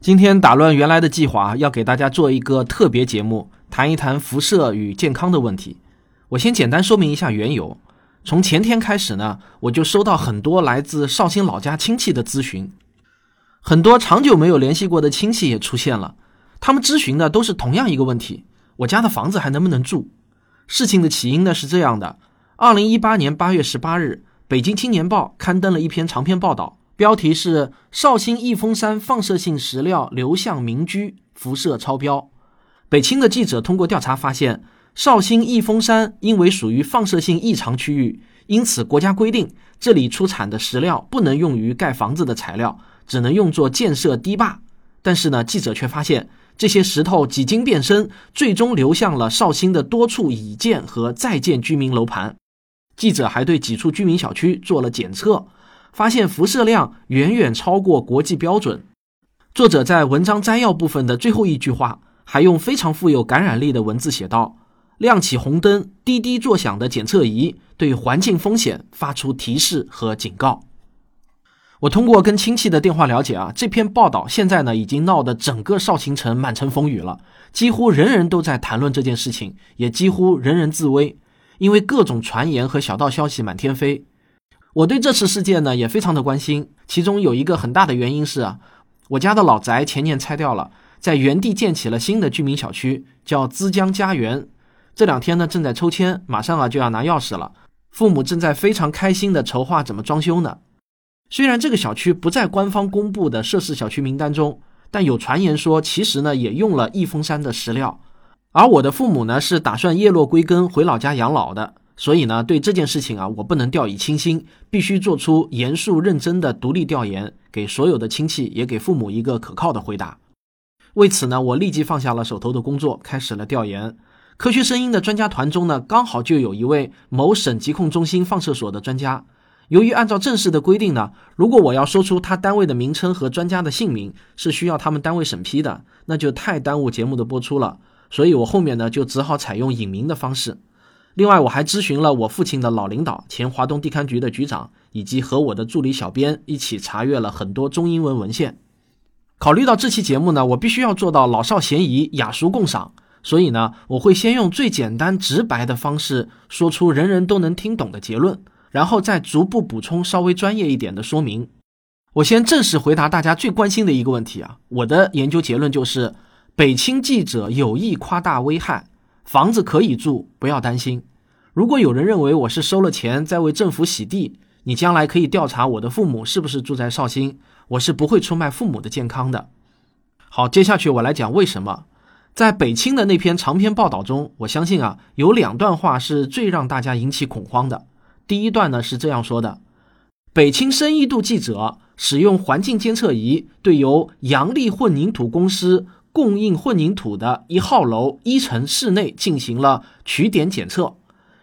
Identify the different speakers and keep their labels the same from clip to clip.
Speaker 1: 今天打乱原来的计划，要给大家做一个特别节目，谈一谈辐射与健康的问题。我先简单说明一下缘由。从前天开始呢，我就收到很多来自绍兴老家亲戚的咨询，很多长久没有联系过的亲戚也出现了。他们咨询的都是同样一个问题：我家的房子还能不能住？事情的起因呢是这样的：二零一八年八月十八日，《北京青年报》刊登了一篇长篇报道。标题是绍兴义峰山放射性石料流向民居，辐射超标。北青的记者通过调查发现，绍兴义峰山因为属于放射性异常区域，因此国家规定这里出产的石料不能用于盖房子的材料，只能用作建设堤坝。但是呢，记者却发现这些石头几经变身，最终流向了绍兴的多处已建和在建居民楼盘。记者还对几处居民小区做了检测。发现辐射量远远超过国际标准。作者在文章摘要部分的最后一句话，还用非常富有感染力的文字写道：“亮起红灯，滴滴作响的检测仪对环境风险发出提示和警告。”我通过跟亲戚的电话了解啊，这篇报道现在呢已经闹得整个绍兴城满城风雨了，几乎人人都在谈论这件事情，也几乎人人自危，因为各种传言和小道消息满天飞。我对这次事件呢也非常的关心，其中有一个很大的原因是啊，我家的老宅前年拆掉了，在原地建起了新的居民小区，叫资江家园。这两天呢正在抽签，马上啊就要拿钥匙了，父母正在非常开心的筹划怎么装修呢。虽然这个小区不在官方公布的涉事小区名单中，但有传言说其实呢也用了义峰山的石料，而我的父母呢是打算叶落归根回老家养老的。所以呢，对这件事情啊，我不能掉以轻心，必须做出严肃认真的独立调研，给所有的亲戚也给父母一个可靠的回答。为此呢，我立即放下了手头的工作，开始了调研。科学声音的专家团中呢，刚好就有一位某省疾控中心放射所的专家。由于按照正式的规定呢，如果我要说出他单位的名称和专家的姓名，是需要他们单位审批的，那就太耽误节目的播出了。所以我后面呢，就只好采用隐名的方式。另外，我还咨询了我父亲的老领导，前华东地勘局的局长，以及和我的助理小编一起查阅了很多中英文文献。考虑到这期节目呢，我必须要做到老少咸宜、雅俗共赏，所以呢，我会先用最简单直白的方式说出人人都能听懂的结论，然后再逐步补充稍微专业一点的说明。我先正式回答大家最关心的一个问题啊，我的研究结论就是，北青记者有意夸大危害。房子可以住，不要担心。如果有人认为我是收了钱在为政府洗地，你将来可以调查我的父母是不是住在绍兴。我是不会出卖父母的健康的。好，接下去我来讲为什么。在北青的那篇长篇报道中，我相信啊，有两段话是最让大家引起恐慌的。第一段呢是这样说的：北青深一度记者使用环境监测仪对由阳力混凝土公司。供应混凝土的一号楼一层室内进行了取点检测，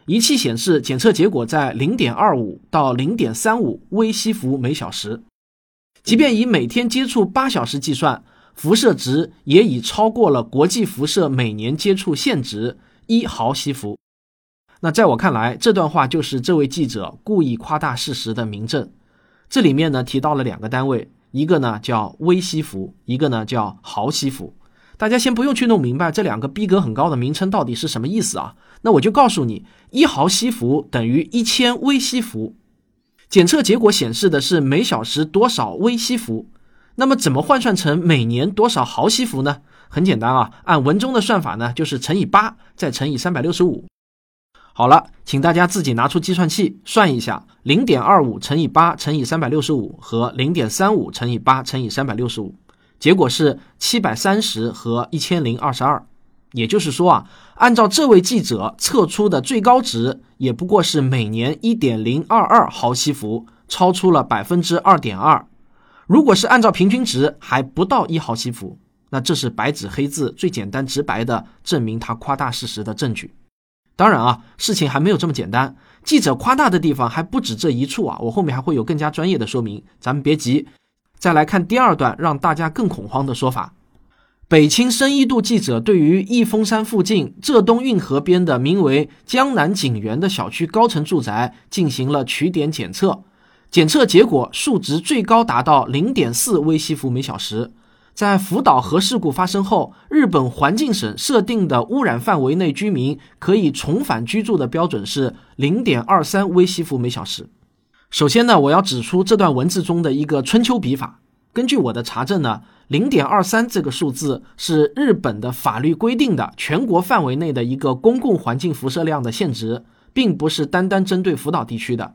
Speaker 1: 仪器显示检测结果在零点二五到零点三五微西弗每小时。即便以每天接触八小时计算，辐射值也已超过了国际辐射每年接触限值一毫西弗。那在我看来，这段话就是这位记者故意夸大事实的明证。这里面呢提到了两个单位，一个呢叫微西弗，一个呢叫毫西弗。大家先不用去弄明白这两个逼格很高的名称到底是什么意思啊？那我就告诉你，一毫西弗等于一千微西弗。检测结果显示的是每小时多少微西弗，那么怎么换算成每年多少毫西弗呢？很简单啊，按文中的算法呢，就是乘以八，再乘以三百六十五。好了，请大家自己拿出计算器算一下，零点二五乘以八乘以三百六十五和零点三五乘以八乘以三百六十五。结果是七百三十和一千零二十二，也就是说啊，按照这位记者测出的最高值，也不过是每年一点零二二毫西弗，超出了百分之二点二。如果是按照平均值，还不到一毫西弗。那这是白纸黑字、最简单直白的证明他夸大事实的证据。当然啊，事情还没有这么简单，记者夸大的地方还不止这一处啊，我后面还会有更加专业的说明，咱们别急。再来看第二段，让大家更恐慌的说法。北青深一度记者对于义峰山附近浙东运河边的名为江南景园的小区高层住宅进行了取点检测，检测结果数值最高达到零点四微西弗每小时。在福岛核事故发生后，日本环境省设定的污染范围内居民可以重返居住的标准是零点二三微西弗每小时。首先呢，我要指出这段文字中的一个春秋笔法。根据我的查证呢，零点二三这个数字是日本的法律规定的全国范围内的一个公共环境辐射量的限值，并不是单单针对福岛地区的。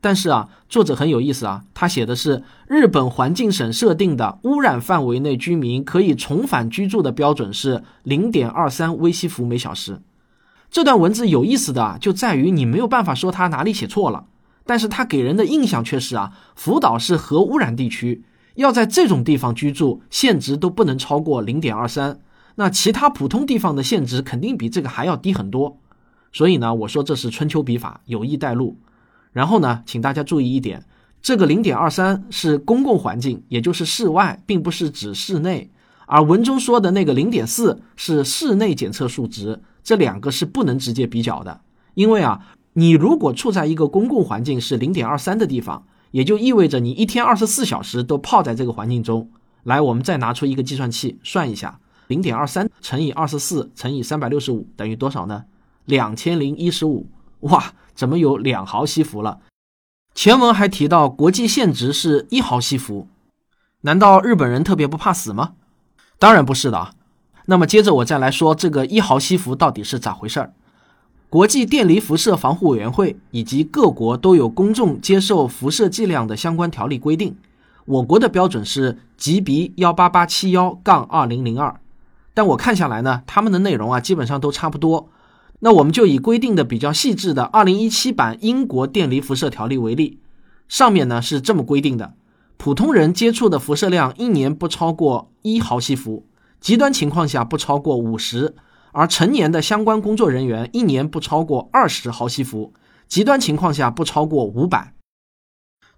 Speaker 1: 但是啊，作者很有意思啊，他写的是日本环境省设定的污染范围内居民可以重返居住的标准是零点二三微西弗每小时。这段文字有意思的就在于你没有办法说他哪里写错了，但是他给人的印象却是啊，福岛是核污染地区，要在这种地方居住，限值都不能超过零点二三。那其他普通地方的限值肯定比这个还要低很多。所以呢，我说这是春秋笔法，有意带路。然后呢，请大家注意一点，这个零点二三是公共环境，也就是室外，并不是指室内。而文中说的那个零点四是室内检测数值，这两个是不能直接比较的。因为啊，你如果处在一个公共环境是零点二三的地方，也就意味着你一天二十四小时都泡在这个环境中。来，我们再拿出一个计算器算一下，零点二三乘以二十四乘以三百六十五等于多少呢？两千零一十五。哇！怎么有两毫西弗了？前文还提到国际限值是一毫西弗，难道日本人特别不怕死吗？当然不是的啊。那么接着我再来说这个一毫西弗到底是咋回事儿？国际电离辐射防护委员会以及各国都有公众接受辐射剂量的相关条例规定，我国的标准是 GB 幺八八七幺杠二零零二，但我看下来呢，他们的内容啊基本上都差不多。那我们就以规定的比较细致的二零一七版英国电离辐射条例为例，上面呢是这么规定的：普通人接触的辐射量一年不超过一毫西弗，极端情况下不超过五十；而成年的相关工作人员一年不超过二十毫西弗，极端情况下不超过五百。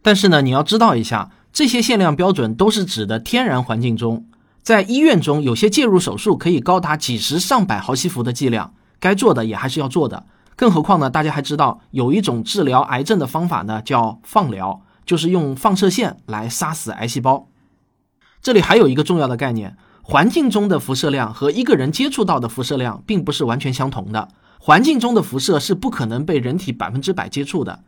Speaker 1: 但是呢，你要知道一下，这些限量标准都是指的天然环境中，在医院中有些介入手术可以高达几十上百毫西弗的剂量。该做的也还是要做的，更何况呢？大家还知道有一种治疗癌症的方法呢，叫放疗，就是用放射线来杀死癌细胞。这里还有一个重要的概念：环境中的辐射量和一个人接触到的辐射量并不是完全相同的。环境中的辐射是不可能被人体百分之百接触的，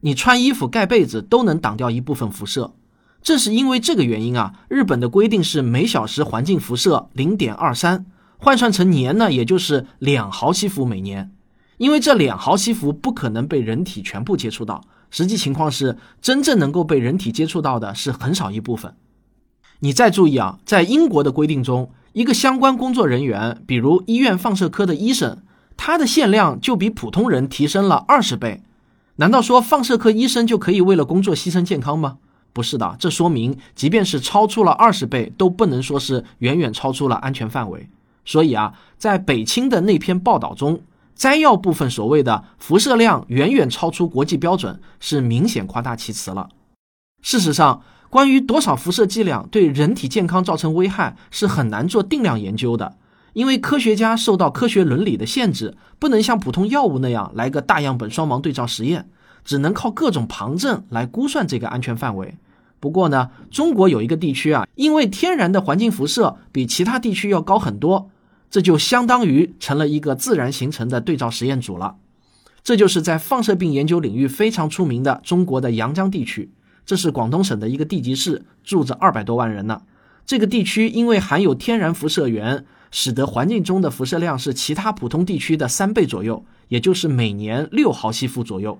Speaker 1: 你穿衣服、盖被子都能挡掉一部分辐射。正是因为这个原因啊，日本的规定是每小时环境辐射零点二三。换算成年呢，也就是两毫西弗每年。因为这两毫西弗不可能被人体全部接触到，实际情况是真正能够被人体接触到的是很少一部分。你再注意啊，在英国的规定中，一个相关工作人员，比如医院放射科的医生，他的限量就比普通人提升了二十倍。难道说放射科医生就可以为了工作牺牲健康吗？不是的，这说明即便是超出了二十倍，都不能说是远远超出了安全范围。所以啊，在北青的那篇报道中，摘要部分所谓的辐射量远远超出国际标准，是明显夸大其词了。事实上，关于多少辐射剂量对人体健康造成危害，是很难做定量研究的，因为科学家受到科学伦理的限制，不能像普通药物那样来个大样本双盲对照实验，只能靠各种旁证来估算这个安全范围。不过呢，中国有一个地区啊，因为天然的环境辐射比其他地区要高很多。这就相当于成了一个自然形成的对照实验组了。这就是在放射病研究领域非常出名的中国的阳江地区，这是广东省的一个地级市，住着二百多万人呢。这个地区因为含有天然辐射源，使得环境中的辐射量是其他普通地区的三倍左右，也就是每年六毫西弗左右。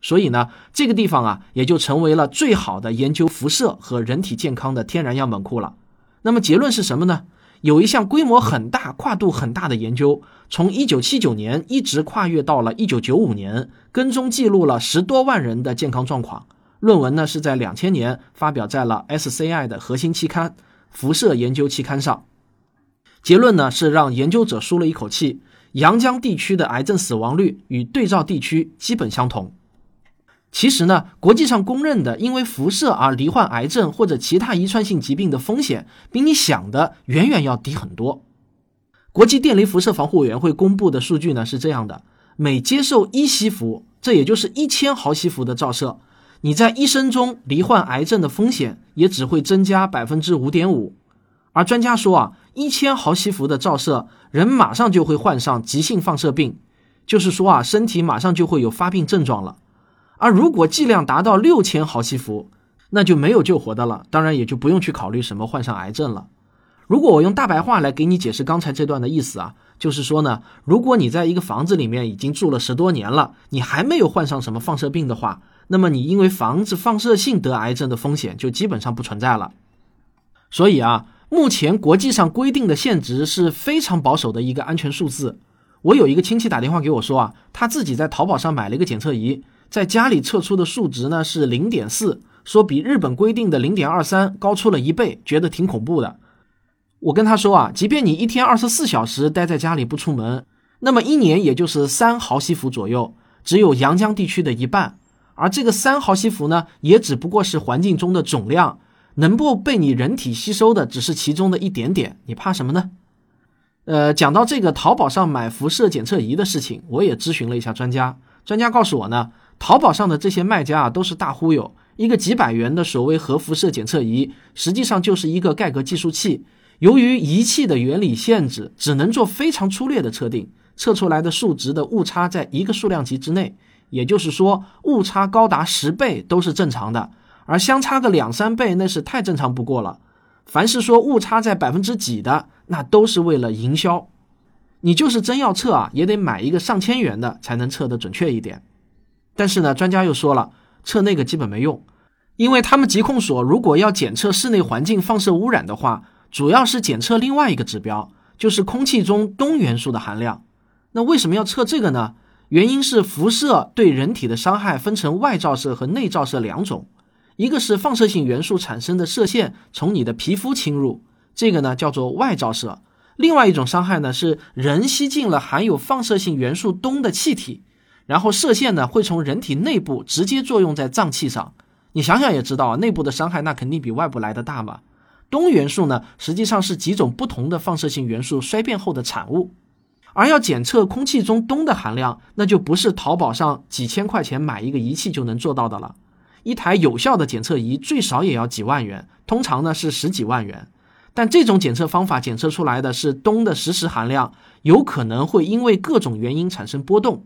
Speaker 1: 所以呢，这个地方啊，也就成为了最好的研究辐射和人体健康的天然样本库了。那么结论是什么呢？有一项规模很大、跨度很大的研究，从1979年一直跨越到了1995年，跟踪记录了十多万人的健康状况。论文呢是在2000年发表在了 SCI 的核心期刊《辐射研究期刊》上。结论呢是让研究者舒了一口气，阳江地区的癌症死亡率与对照地区基本相同。其实呢，国际上公认的因为辐射而罹患癌症或者其他遗传性疾病的风险，比你想的远远要低很多。国际电离辐射防护委员会公布的数据呢是这样的：每接受一西弗，这也就是一千毫西弗的照射，你在一生中罹患癌症的风险也只会增加百分之五点五。而专家说啊，一千毫西弗的照射，人马上就会患上急性放射病，就是说啊，身体马上就会有发病症状了。而如果剂量达到六千毫西弗，那就没有救活的了，当然也就不用去考虑什么患上癌症了。如果我用大白话来给你解释刚才这段的意思啊，就是说呢，如果你在一个房子里面已经住了十多年了，你还没有患上什么放射病的话，那么你因为房子放射性得癌症的风险就基本上不存在了。所以啊。目前国际上规定的限值是非常保守的一个安全数字。我有一个亲戚打电话给我说啊，他自己在淘宝上买了一个检测仪，在家里测出的数值呢是零点四，说比日本规定的零点二三高出了一倍，觉得挺恐怖的。我跟他说啊，即便你一天二十四小时待在家里不出门，那么一年也就是三毫西弗左右，只有阳江地区的一半。而这个三毫西弗呢，也只不过是环境中的总量。能够被你人体吸收的只是其中的一点点，你怕什么呢？呃，讲到这个淘宝上买辐射检测仪的事情，我也咨询了一下专家。专家告诉我呢，淘宝上的这些卖家啊都是大忽悠，一个几百元的所谓核辐射检测仪，实际上就是一个盖革计数器。由于仪器的原理限制，只能做非常粗略的测定，测出来的数值的误差在一个数量级之内，也就是说误差高达十倍都是正常的。而相差个两三倍，那是太正常不过了。凡是说误差在百分之几的，那都是为了营销。你就是真要测啊，也得买一个上千元的，才能测得准确一点。但是呢，专家又说了，测那个基本没用，因为他们疾控所如果要检测室内环境放射污染的话，主要是检测另外一个指标，就是空气中氡元素的含量。那为什么要测这个呢？原因是辐射对人体的伤害分成外照射和内照射两种。一个是放射性元素产生的射线从你的皮肤侵入，这个呢叫做外照射；另外一种伤害呢是人吸进了含有放射性元素氡的气体，然后射线呢会从人体内部直接作用在脏器上。你想想也知道，内部的伤害那肯定比外部来的大嘛。氡元素呢实际上是几种不同的放射性元素衰变后的产物，而要检测空气中氡的含量，那就不是淘宝上几千块钱买一个仪器就能做到的了。一台有效的检测仪最少也要几万元，通常呢是十几万元。但这种检测方法检测出来的是氡的实时含量，有可能会因为各种原因产生波动。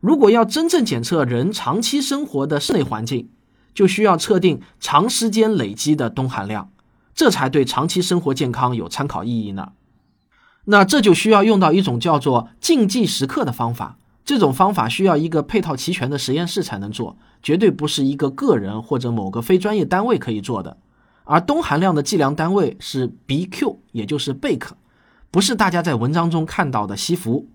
Speaker 1: 如果要真正检测人长期生活的室内环境，就需要测定长时间累积的氡含量，这才对长期生活健康有参考意义呢。那这就需要用到一种叫做禁忌时刻的方法。这种方法需要一个配套齐全的实验室才能做，绝对不是一个个人或者某个非专业单位可以做的。而氡含量的计量单位是 BQ，也就是贝克，不是大家在文章中看到的西服。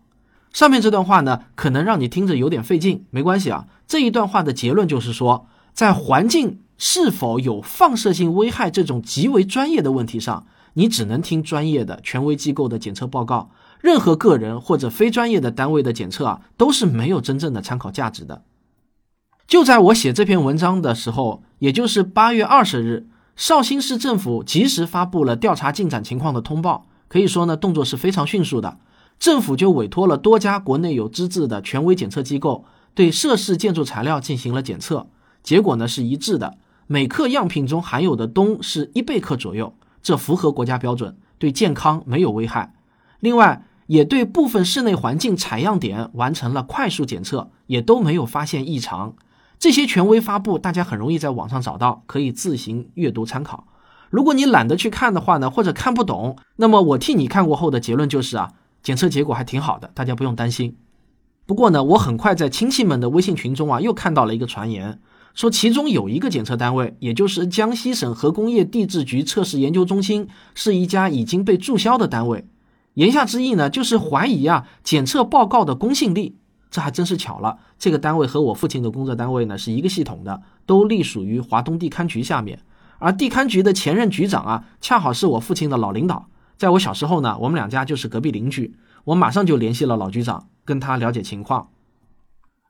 Speaker 1: 上面这段话呢，可能让你听着有点费劲，没关系啊。这一段话的结论就是说，在环境是否有放射性危害这种极为专业的问题上，你只能听专业的权威机构的检测报告。任何个人或者非专业的单位的检测啊，都是没有真正的参考价值的。就在我写这篇文章的时候，也就是八月二十日，绍兴市政府及时发布了调查进展情况的通报，可以说呢，动作是非常迅速的。政府就委托了多家国内有资质的权威检测机构，对涉事建筑材料进行了检测，结果呢是一致的，每克样品中含有的氡是一贝克左右，这符合国家标准，对健康没有危害。另外，也对部分室内环境采样点完成了快速检测，也都没有发现异常。这些权威发布，大家很容易在网上找到，可以自行阅读参考。如果你懒得去看的话呢，或者看不懂，那么我替你看过后的结论就是啊，检测结果还挺好的，大家不用担心。不过呢，我很快在亲戚们的微信群中啊，又看到了一个传言，说其中有一个检测单位，也就是江西省核工业地质局测试研究中心，是一家已经被注销的单位。言下之意呢，就是怀疑啊检测报告的公信力。这还真是巧了，这个单位和我父亲的工作单位呢是一个系统的，都隶属于华东地勘局下面。而地勘局的前任局长啊，恰好是我父亲的老领导。在我小时候呢，我们两家就是隔壁邻居。我马上就联系了老局长，跟他了解情况。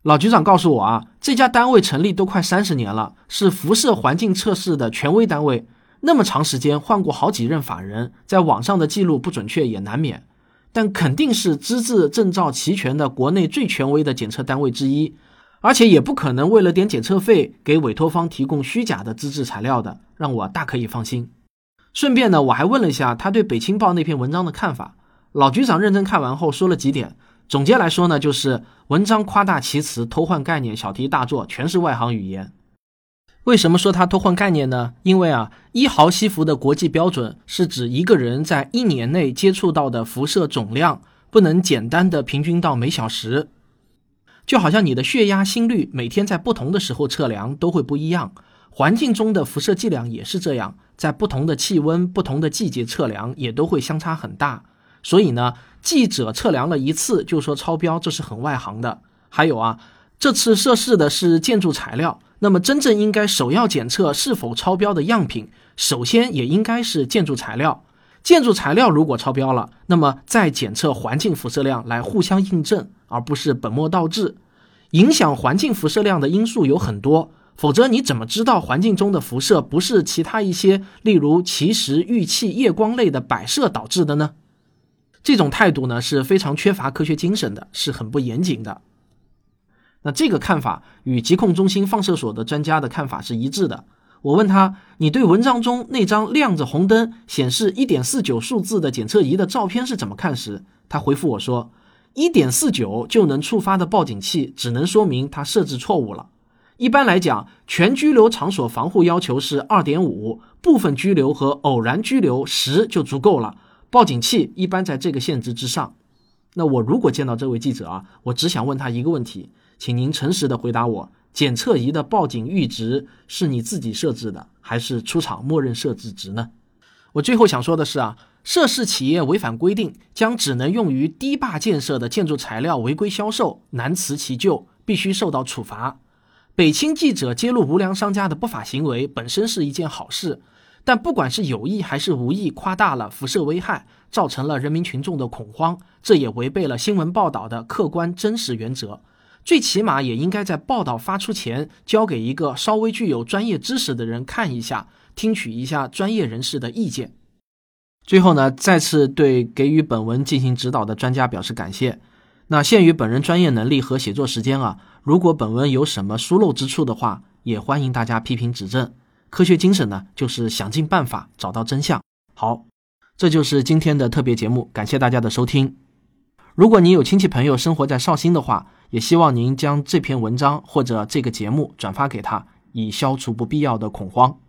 Speaker 1: 老局长告诉我啊，这家单位成立都快三十年了，是辐射环境测试的权威单位。那么长时间换过好几任法人，在网上的记录不准确也难免，但肯定是资质证照齐全的国内最权威的检测单位之一，而且也不可能为了点检测费给委托方提供虚假的资质材料的，让我大可以放心。顺便呢，我还问了一下他对《北青报》那篇文章的看法。老局长认真看完后说了几点，总结来说呢，就是文章夸大其词、偷换概念、小题大做，全是外行语言。为什么说他偷换概念呢？因为啊，一毫西弗的国际标准是指一个人在一年内接触到的辐射总量，不能简单的平均到每小时。就好像你的血压、心率每天在不同的时候测量都会不一样，环境中的辐射剂量也是这样，在不同的气温、不同的季节测量也都会相差很大。所以呢，记者测量了一次就说超标，这是很外行的。还有啊，这次涉事的是建筑材料。那么，真正应该首要检测是否超标的样品，首先也应该是建筑材料。建筑材料如果超标了，那么再检测环境辐射量来互相印证，而不是本末倒置。影响环境辐射量的因素有很多，否则你怎么知道环境中的辐射不是其他一些，例如奇石、玉器、夜光类的摆设导致的呢？这种态度呢是非常缺乏科学精神的，是很不严谨的。那这个看法与疾控中心放射所的专家的看法是一致的。我问他：“你对文章中那张亮着红灯显示一点四九数字的检测仪的照片是怎么看？”时，他回复我说：“一点四九就能触发的报警器，只能说明它设置错误了。一般来讲，全拘留场所防护要求是二点五，部分拘留和偶然拘留十就足够了。报警器一般在这个限值之上。”那我如果见到这位记者啊，我只想问他一个问题。请您诚实的回答我：检测仪的报警阈值是你自己设置的，还是出厂默认设置值呢？我最后想说的是啊，涉事企业违反规定，将只能用于堤坝建设的建筑材料违规销售，难辞其咎，必须受到处罚。北青记者揭露无良商家的不法行为本身是一件好事，但不管是有意还是无意夸大了辐射危害，造成了人民群众的恐慌，这也违背了新闻报道的客观真实原则。最起码也应该在报道发出前，交给一个稍微具有专业知识的人看一下，听取一下专业人士的意见。最后呢，再次对给予本文进行指导的专家表示感谢。那限于本人专业能力和写作时间啊，如果本文有什么疏漏之处的话，也欢迎大家批评指正。科学精神呢，就是想尽办法找到真相。好，这就是今天的特别节目，感谢大家的收听。如果您有亲戚朋友生活在绍兴的话，也希望您将这篇文章或者这个节目转发给他，以消除不必要的恐慌。